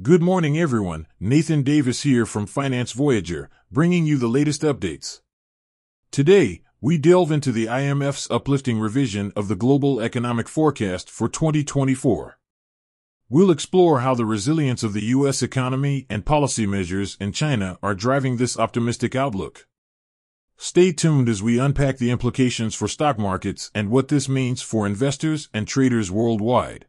Good morning, everyone. Nathan Davis here from Finance Voyager, bringing you the latest updates. Today, we delve into the IMF's uplifting revision of the global economic forecast for 2024. We'll explore how the resilience of the U.S. economy and policy measures in China are driving this optimistic outlook. Stay tuned as we unpack the implications for stock markets and what this means for investors and traders worldwide.